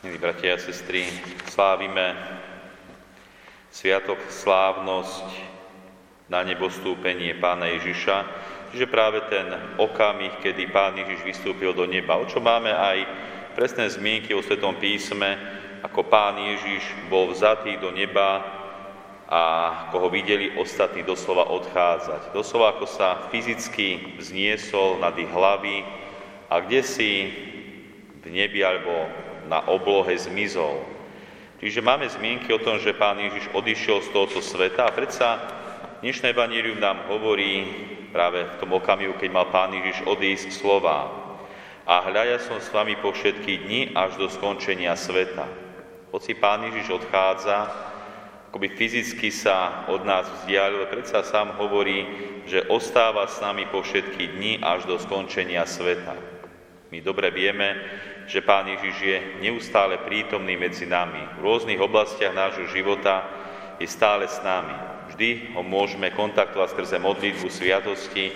Milí bratia a sestry, slávime sviatok slávnosť na nebostúpenie Pána Ježiša, čiže práve ten okamih, kedy Pán Ježiš vystúpil do neba, o čo máme aj presné zmienky o Svetom písme, ako Pán Ježiš bol vzatý do neba a ako ho videli ostatní doslova odchádzať. Doslova ako sa fyzicky vzniesol nad ich hlavy a kde si v nebi alebo na oblohe zmizol. Čiže máme zmienky o tom, že Pán Ježiš odišiel z tohoto sveta a predsa dnešné evanílium nám hovorí práve v tom okamihu, keď mal Pán Ježiš odísť slova. A hľadia som s vami po všetky dni až do skončenia sveta. Hoci Pán Ježiš odchádza, akoby fyzicky sa od nás vzdialil, predsa sám hovorí, že ostáva s nami po všetky dni až do skončenia sveta. My dobre vieme, že Pán Ježiš je neustále prítomný medzi nami. V rôznych oblastiach nášho života je stále s nami. Vždy ho môžeme kontaktovať skrze modlitbu, sviatosti,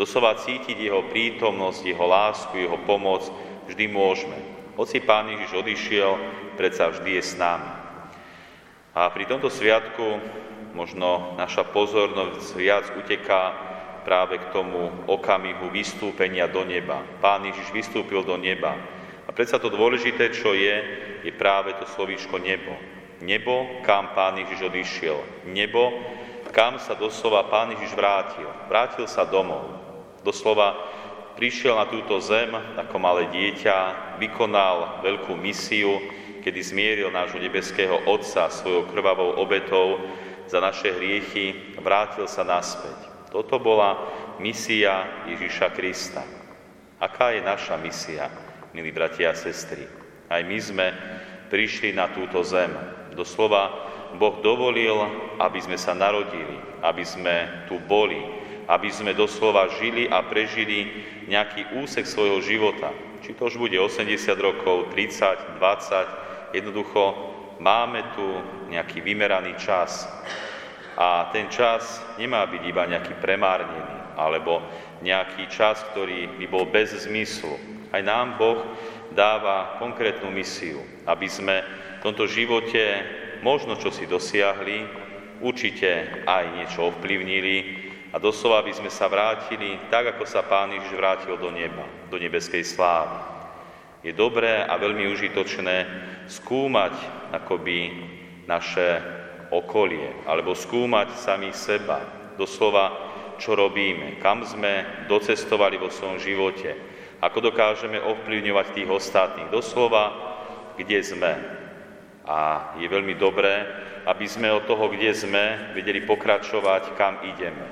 doslova cítiť jeho prítomnosť, jeho lásku, jeho pomoc, vždy môžeme. Hoci Pán Ježiš odišiel, predsa vždy je s nami. A pri tomto sviatku možno naša pozornosť viac uteká práve k tomu okamihu vystúpenia do neba. Pán Ježiš vystúpil do neba. A predsa to dôležité, čo je, je práve to slovíčko nebo. Nebo, kam Pán Ježiš odišiel. Nebo, kam sa doslova Pán Ježiš vrátil. Vrátil sa domov. Doslova prišiel na túto zem ako malé dieťa, vykonal veľkú misiu, kedy zmieril nášho nebeského Otca svojou krvavou obetou za naše hriechy, vrátil sa naspäť. Toto bola misia Ježiša Krista. Aká je naša misia? Milí bratia a sestry. Aj my sme prišli na túto zem. Doslova Boh dovolil, aby sme sa narodili, aby sme tu boli, aby sme doslova žili a prežili nejaký úsek svojho života. Či to už bude 80 rokov, 30, 20, jednoducho máme tu nejaký vymeraný čas. A ten čas nemá byť iba nejaký premárnený, alebo nejaký čas, ktorý by bol bez zmyslu, aj nám Boh dáva konkrétnu misiu, aby sme v tomto živote možno čo si dosiahli, určite aj niečo ovplyvnili a doslova by sme sa vrátili tak, ako sa Pán Ježiš vrátil do neba, do nebeskej slávy. Je dobré a veľmi užitočné skúmať akoby naše okolie, alebo skúmať sami seba, doslova, čo robíme, kam sme docestovali vo svojom živote, ako dokážeme ovplyvňovať tých ostatných. Doslova, kde sme. A je veľmi dobré, aby sme od toho, kde sme, vedeli pokračovať, kam ideme.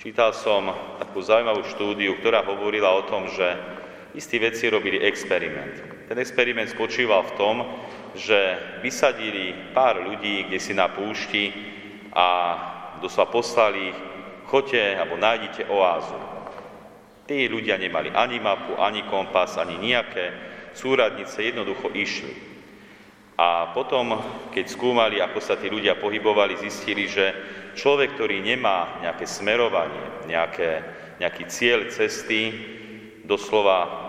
Čítal som takú zaujímavú štúdiu, ktorá hovorila o tom, že istí veci robili experiment. Ten experiment spočíval v tom, že vysadili pár ľudí, kde si na púšti a doslova poslali ich, choďte alebo nájdite oázu. Tí ľudia nemali ani mapu, ani kompas, ani nejaké súradnice, jednoducho išli. A potom, keď skúmali, ako sa tí ľudia pohybovali, zistili, že človek, ktorý nemá nejaké smerovanie, nejaké, nejaký cieľ cesty, doslova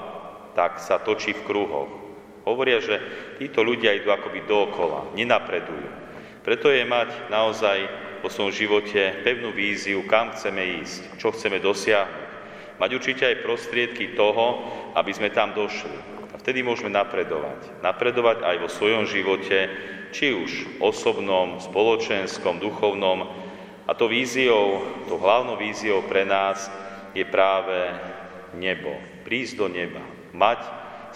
tak sa točí v kruhoch. Hovoria, že títo ľudia idú akoby dookola, nenapredujú. Preto je mať naozaj vo svojom živote pevnú víziu, kam chceme ísť, čo chceme dosiahnuť mať určite aj prostriedky toho, aby sme tam došli. A vtedy môžeme napredovať. Napredovať aj vo svojom živote, či už osobnom, spoločenskom, duchovnom. A to víziou, to hlavnou víziou pre nás je práve nebo. Prísť do neba. Mať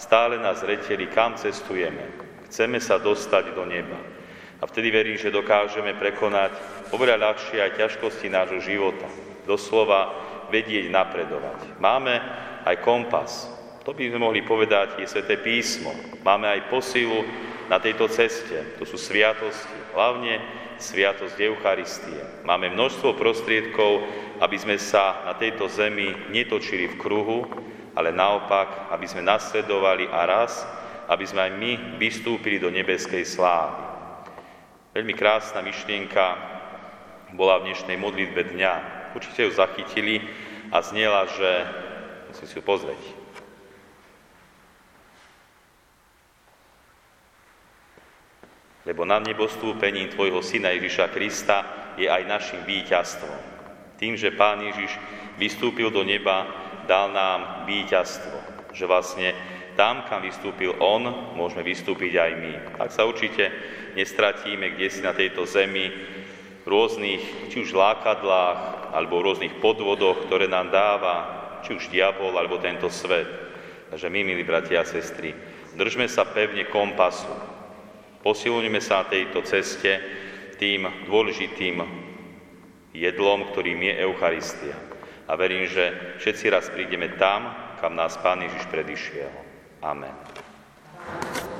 stále na zreteli, kam cestujeme. Chceme sa dostať do neba. A vtedy verím, že dokážeme prekonať oveľa ľahšie aj ťažkosti nášho života. Doslova vedieť napredovať. Máme aj kompas. To by sme mohli povedať, je Sveté písmo. Máme aj posilu na tejto ceste. To sú sviatosti, hlavne sviatosť Eucharistie. Máme množstvo prostriedkov, aby sme sa na tejto zemi netočili v kruhu, ale naopak, aby sme nasledovali a raz, aby sme aj my vystúpili do nebeskej slávy. Veľmi krásna myšlienka bola v dnešnej modlitbe dňa určite ju zachytili a znela, že musím si ju pozrieť. lebo na nebostúpením Tvojho Syna Ježiša Krista je aj našim víťazstvom. Tým, že Pán Ježiš vystúpil do neba, dal nám víťazstvo. Že vlastne tam, kam vystúpil On, môžeme vystúpiť aj my. Ak sa určite nestratíme kde si na tejto zemi rôznych, či už lákadlách, alebo rôznych podvodoch, ktoré nám dáva, či už diabol, alebo tento svet. Takže my, milí bratia a sestry, držme sa pevne kompasu, Posilujme sa na tejto ceste tým dôležitým jedlom, ktorým je Eucharistia. A verím, že všetci raz prídeme tam, kam nás Pán Ježiš predišiel. Amen.